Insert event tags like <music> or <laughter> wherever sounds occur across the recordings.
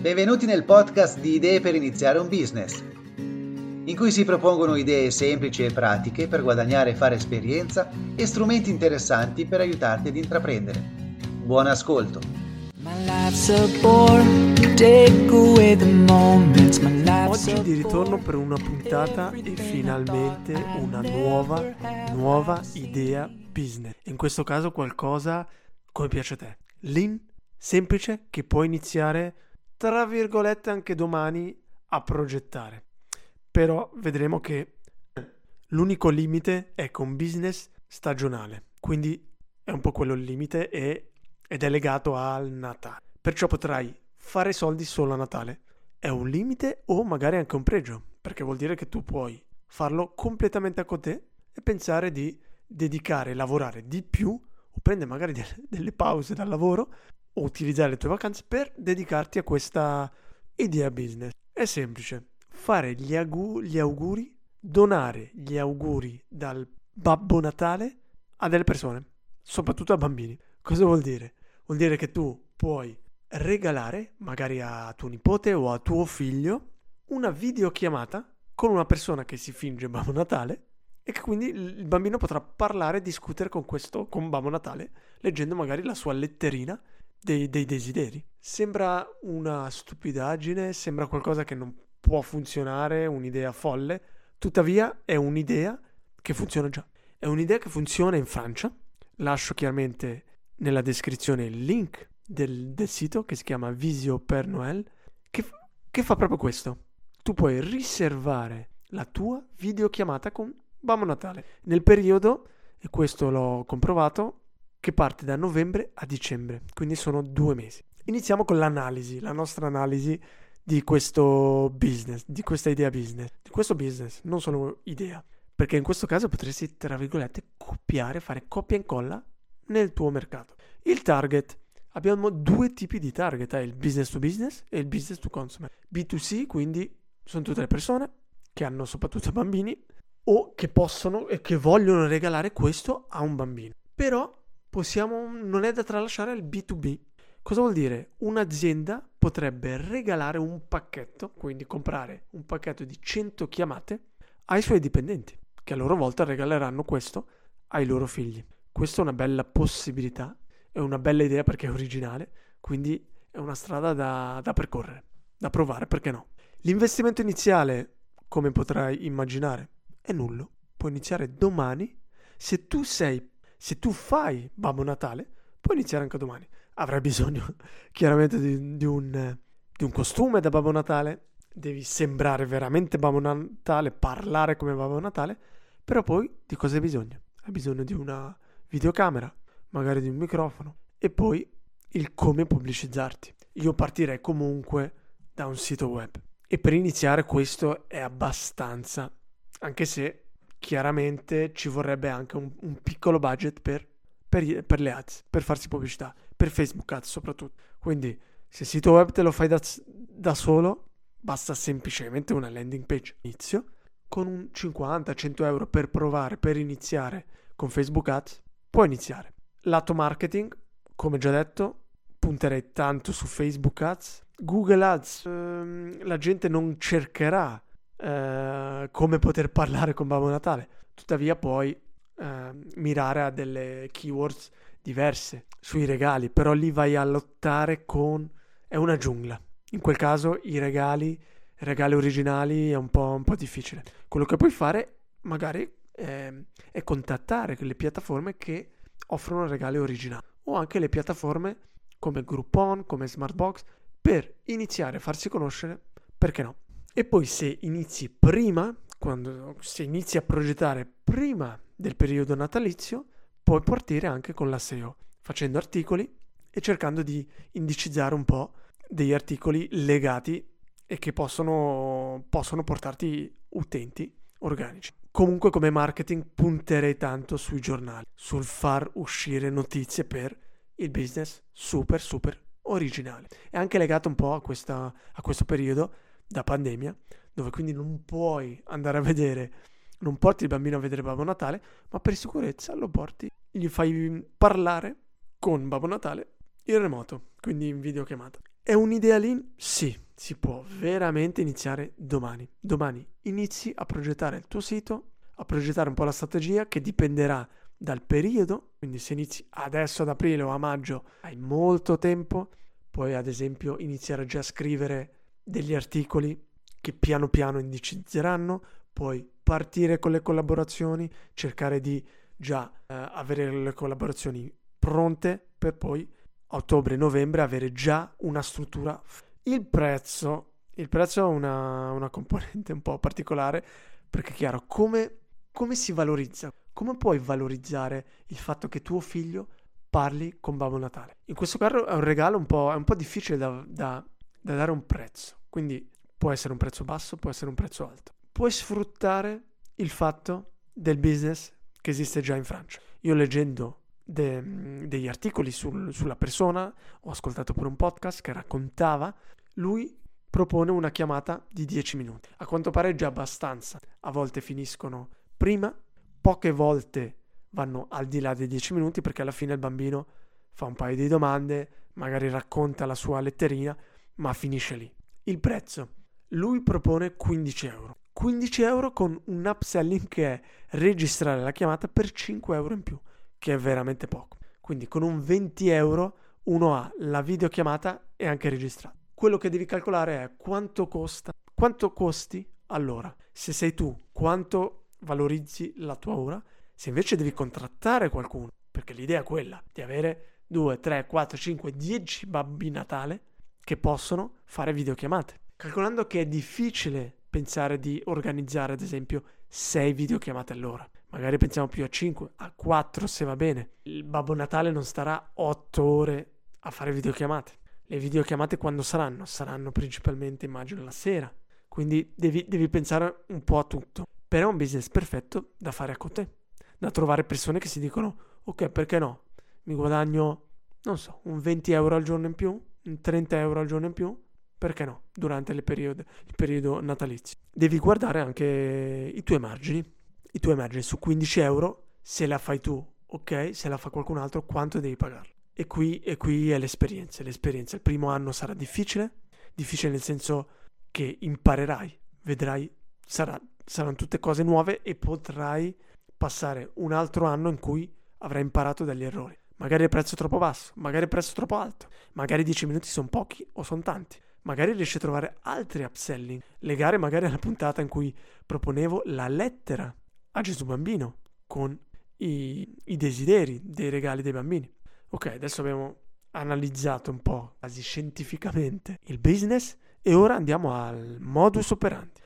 Benvenuti nel podcast di Idee per iniziare un business, in cui si propongono idee semplici e pratiche per guadagnare e fare esperienza e strumenti interessanti per aiutarti ad intraprendere. Buon ascolto! Oggi di ritorno per una puntata e finalmente una nuova, nuova idea business. In questo caso qualcosa come piace a te. Lean, semplice, che puoi iniziare tra virgolette anche domani a progettare. Però vedremo che l'unico limite è che un business stagionale, quindi è un po' quello il limite e, ed è legato al Natale. Perciò potrai fare soldi solo a Natale. È un limite o magari anche un pregio, perché vuol dire che tu puoi farlo completamente a te e pensare di dedicare, lavorare di più o prendere magari delle pause dal lavoro o utilizzare le tue vacanze per dedicarti a questa idea business. È semplice, fare gli, auguri, gli auguri, donare gli auguri dal Babbo Natale a delle persone, soprattutto a bambini. Cosa vuol dire? Vuol dire che tu puoi regalare, magari a tuo nipote o a tuo figlio, una videochiamata con una persona che si finge Babbo Natale e che quindi il bambino potrà parlare e discutere con questo, con Babbo Natale, leggendo magari la sua letterina dei, dei desideri. Sembra una stupidaggine, sembra qualcosa che non può funzionare, un'idea folle, tuttavia è un'idea che funziona già. È un'idea che funziona in Francia. Lascio chiaramente nella descrizione il link del, del sito che si chiama Visio per Noël, che, che fa proprio questo. Tu puoi riservare la tua videochiamata con Babbo Natale nel periodo, e questo l'ho comprovato, che parte da novembre a dicembre, quindi sono due mesi. Iniziamo con l'analisi, la nostra analisi di questo business, di questa idea business, di questo business, non solo idea, perché in questo caso potresti, tra virgolette, copiare, fare copia e incolla nel tuo mercato. Il target, abbiamo due tipi di target, eh, il business to business e il business to consumer. B2C, quindi sono tutte le persone che hanno soprattutto bambini o che possono e che vogliono regalare questo a un bambino. Però possiamo, non è da tralasciare il B2B. Cosa vuol dire? Un'azienda potrebbe regalare un pacchetto, quindi comprare un pacchetto di 100 chiamate ai suoi dipendenti, che a loro volta regaleranno questo ai loro figli. Questa è una bella possibilità, è una bella idea perché è originale, quindi è una strada da, da percorrere, da provare, perché no? L'investimento iniziale, come potrai immaginare, è nullo. Puoi iniziare domani se tu sei se tu fai Babbo Natale, puoi iniziare anche domani. Avrai bisogno <laughs> chiaramente di, di, un, di un costume da Babbo Natale, devi sembrare veramente Babbo Natale, parlare come Babbo Natale, però poi di cosa hai bisogno? Hai bisogno di una videocamera, magari di un microfono e poi il come pubblicizzarti. Io partirei comunque da un sito web e per iniziare questo è abbastanza, anche se chiaramente ci vorrebbe anche un, un piccolo budget per, per, per, le ads, per farsi pubblicità, per Facebook ads soprattutto. Quindi se il sito web te lo fai da, da solo, basta semplicemente una landing page inizio con un 50-100 euro per provare, per iniziare con Facebook ads, puoi iniziare. Lato marketing, come già detto, punterei tanto su Facebook ads. Google ads, ehm, la gente non cercherà eh, come poter parlare con Babbo Natale. Tuttavia puoi eh, mirare a delle keywords diverse sui regali, però lì vai a lottare con... è una giungla. In quel caso i regali, regali originali è un po', un po difficile. Quello che puoi fare magari è, è contattare le piattaforme che offrono regali originali o anche le piattaforme come Groupon, come Smartbox per iniziare a farsi conoscere, perché no? E poi se inizi prima, quando, se inizi a progettare prima del periodo natalizio, puoi partire anche con la SEO, facendo articoli e cercando di indicizzare un po' degli articoli legati e che possono, possono portarti utenti organici. Comunque come marketing punterei tanto sui giornali, sul far uscire notizie per il business super super originale. È anche legato un po' a, questa, a questo periodo da pandemia, dove quindi non puoi andare a vedere, non porti il bambino a vedere Babbo Natale, ma per sicurezza lo porti, gli fai parlare con Babbo Natale in remoto, quindi in videochiamata. È un'idea lean? Sì, si può veramente iniziare domani. Domani inizi a progettare il tuo sito, a progettare un po' la strategia che dipenderà dal periodo, quindi se inizi adesso ad aprile o a maggio hai molto tempo, puoi ad esempio iniziare già a scrivere degli articoli che piano piano indicizzeranno, puoi partire con le collaborazioni, cercare di già eh, avere le collaborazioni pronte per poi a ottobre-novembre avere già una struttura. Il prezzo, il prezzo è una, una componente un po' particolare perché è chiaro come, come si valorizza, come puoi valorizzare il fatto che tuo figlio parli con Babbo Natale. In questo caso è un regalo un po', un po difficile da, da, da dare un prezzo, quindi può essere un prezzo basso, può essere un prezzo alto. Puoi sfruttare il fatto del business che esiste già in Francia. Io leggendo de, degli articoli sul, sulla persona, ho ascoltato pure un podcast che raccontava, lui propone una chiamata di 10 minuti. A quanto pare già abbastanza. A volte finiscono prima, poche volte vanno al di là dei 10 minuti perché alla fine il bambino fa un paio di domande, magari racconta la sua letterina, ma finisce lì. Il prezzo. Lui propone 15 euro. 15 euro con un upselling che è registrare la chiamata per 5 euro in più, che è veramente poco. Quindi con un 20 euro uno ha la videochiamata e anche registrata. Quello che devi calcolare è quanto costa, quanto costi all'ora. Se sei tu, quanto valorizzi la tua ora. Se invece devi contrattare qualcuno, perché l'idea è quella di avere 2, 3, 4, 5, 10 babbi Natale che possono fare videochiamate. Calcolando che è difficile pensare di organizzare ad esempio 6 videochiamate all'ora. Magari pensiamo più a 5, a 4 se va bene. Il Babbo Natale non starà 8 ore a fare videochiamate. Le videochiamate quando saranno? Saranno principalmente immagino la sera. Quindi devi, devi pensare un po' a tutto. Però è un business perfetto da fare con te. Da trovare persone che si dicono ok perché no? Mi guadagno, non so, un 20 euro al giorno in più, 30 euro al giorno in più perché no? Durante periode, il periodo natalizio. Devi guardare anche i tuoi margini. I tuoi margini su 15 euro, se la fai tu, ok, se la fa qualcun altro, quanto devi pagarlo? E qui, e qui è l'esperienza. L'esperienza. Il primo anno sarà difficile, difficile nel senso che imparerai, vedrai, sarà, saranno tutte cose nuove e potrai passare un altro anno in cui avrai imparato dagli errori. Magari il prezzo è troppo basso, magari il prezzo è troppo alto, magari 10 minuti sono pochi o sono tanti magari riesci a trovare altri upselling, legare magari alla puntata in cui proponevo la lettera a Gesù Bambino con i, i desideri dei regali dei bambini. Ok, adesso abbiamo analizzato un po' quasi scientificamente il business e ora andiamo al modus operandi.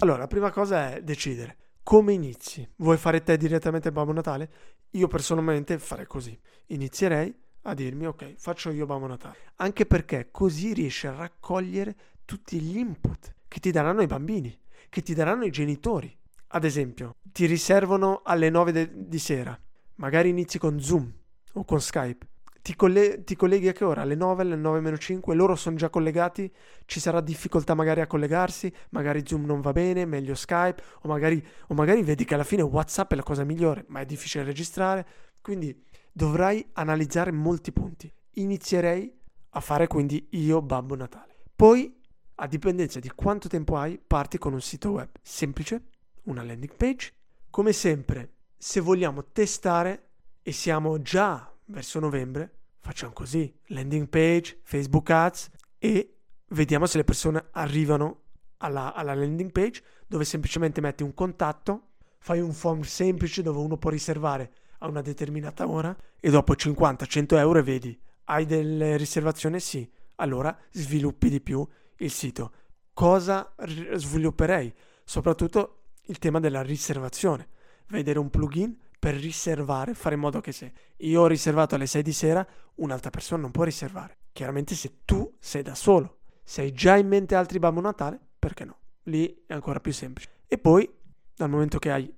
Allora, la prima cosa è decidere come inizi. Vuoi fare te direttamente Babbo Natale? Io personalmente farei così. Inizierei a dirmi ok, faccio io Babbo Natale. Anche perché così riesci a raccogliere tutti gli input che ti daranno i bambini, che ti daranno i genitori. Ad esempio, ti riservano alle 9 de- di sera, magari inizi con Zoom o con Skype. Ti, coll- ti, colleghi a che ora? Alle 9, alle 9 meno 5, loro sono già collegati, ci sarà difficoltà magari a collegarsi, magari Zoom non va bene, meglio Skype, o magari, o magari vedi che alla fine WhatsApp è la cosa migliore, ma è difficile registrare. Quindi dovrai analizzare molti punti. Inizierei a fare quindi io Babbo Natale. Poi, a dipendenza di quanto tempo hai, parti con un sito web semplice, una landing page. Come sempre, se vogliamo testare e siamo già verso novembre, facciamo così, landing page, Facebook Ads e vediamo se le persone arrivano alla, alla landing page dove semplicemente metti un contatto, fai un form semplice dove uno può riservare a una determinata ora e dopo 50-100 euro vedi, hai delle riservazioni? Sì, allora sviluppi di più il sito. Cosa r- svilupperei? Soprattutto il tema della riservazione. Vedere un plugin per riservare, fare in modo che se io ho riservato alle 6 di sera, un'altra persona non può riservare. Chiaramente se tu sei da solo, se hai già in mente altri Babbo Natale, perché no? Lì è ancora più semplice. E poi, dal momento che hai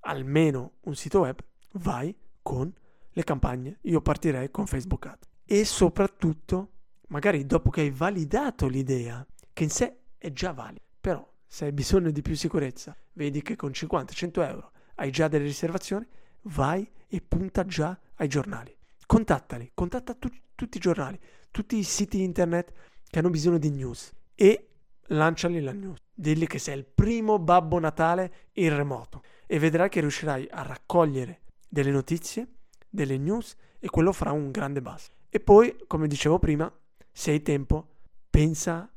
almeno un sito web, vai con le campagne. Io partirei con Facebook Ad. E soprattutto, magari dopo che hai validato l'idea, che in sé è già valida, però se hai bisogno di più sicurezza, vedi che con 50-100 euro hai già delle riservazioni, vai e punta già ai giornali. contattali, contatta tu- tutti i giornali, tutti i siti internet che hanno bisogno di news e lanciali la news. Digli che sei il primo Babbo Natale in remoto e vedrai che riuscirai a raccogliere delle notizie, delle news e quello farà un grande buzz. E poi, come dicevo prima, se hai tempo, pensa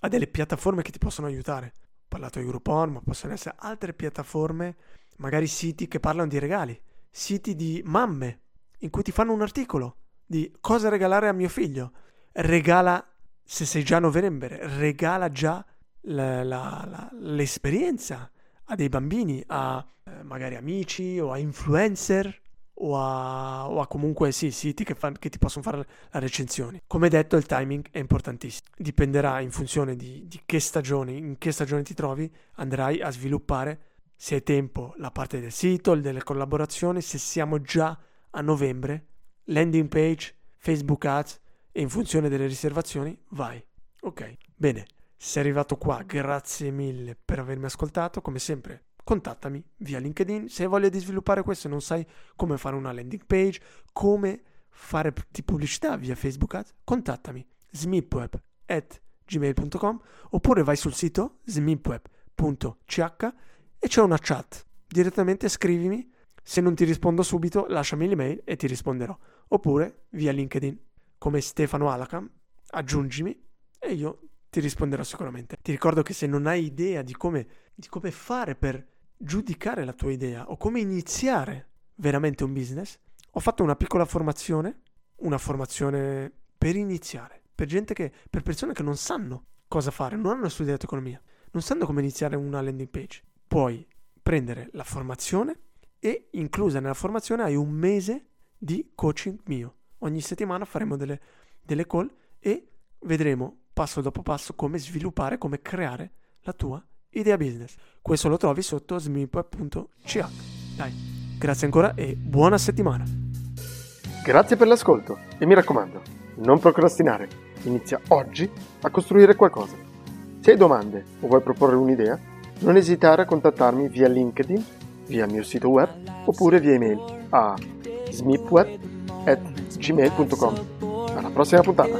a delle piattaforme che ti possono aiutare. Ho parlato di Groupon, ma possono essere altre piattaforme, magari siti che parlano di regali, siti di mamme, in cui ti fanno un articolo di cosa regalare a mio figlio. Regala, se sei già novembre, regala già la, la, la, l'esperienza a dei bambini, a eh, magari amici o a influencer o a, o a comunque sì, siti che, fa, che, ti possono fare la recensione. Come detto, il timing è importantissimo. Dipenderà in funzione di, di che stagione, in che stagione ti trovi, andrai a sviluppare se hai tempo la parte del sito, delle collaborazioni, se siamo già a novembre, landing page, Facebook Ads e in funzione delle riservazioni vai. Ok, bene. Se sei arrivato qua, grazie mille per avermi ascoltato. Come sempre, contattami via LinkedIn. Se hai voglia di sviluppare questo e non sai come fare una landing page, come fare di pubblicità via Facebook Ads, contattami smipweb at gmail.com oppure vai sul sito smipweb.ch e c'è una chat. Direttamente scrivimi se non ti rispondo subito, lasciami l'email e ti risponderò. Oppure via LinkedIn, come Stefano Alacam, aggiungimi e io ti risponderò sicuramente. Ti ricordo che se non hai idea di come, di come fare per giudicare la tua idea o come iniziare veramente un business, ho fatto una piccola formazione, una formazione per iniziare, per che, per persone che non sanno cosa fare, non hanno studiato economia, non sanno come iniziare una landing page. Puoi prendere la formazione e inclusa nella formazione hai un mese di coaching mio. Ogni settimana faremo delle, delle call e vedremo passo dopo passo come sviluppare, come creare la tua idea business. Questo lo trovi sotto smip.ch. Dai, grazie ancora e buona settimana. Grazie per l'ascolto e mi raccomando, non procrastinare. Inizia oggi a costruire qualcosa. Se hai domande o vuoi proporre un'idea, non esitare a contattarmi via LinkedIn via il mio sito web oppure via email a smipweb.gmail.com. Alla prossima puntata!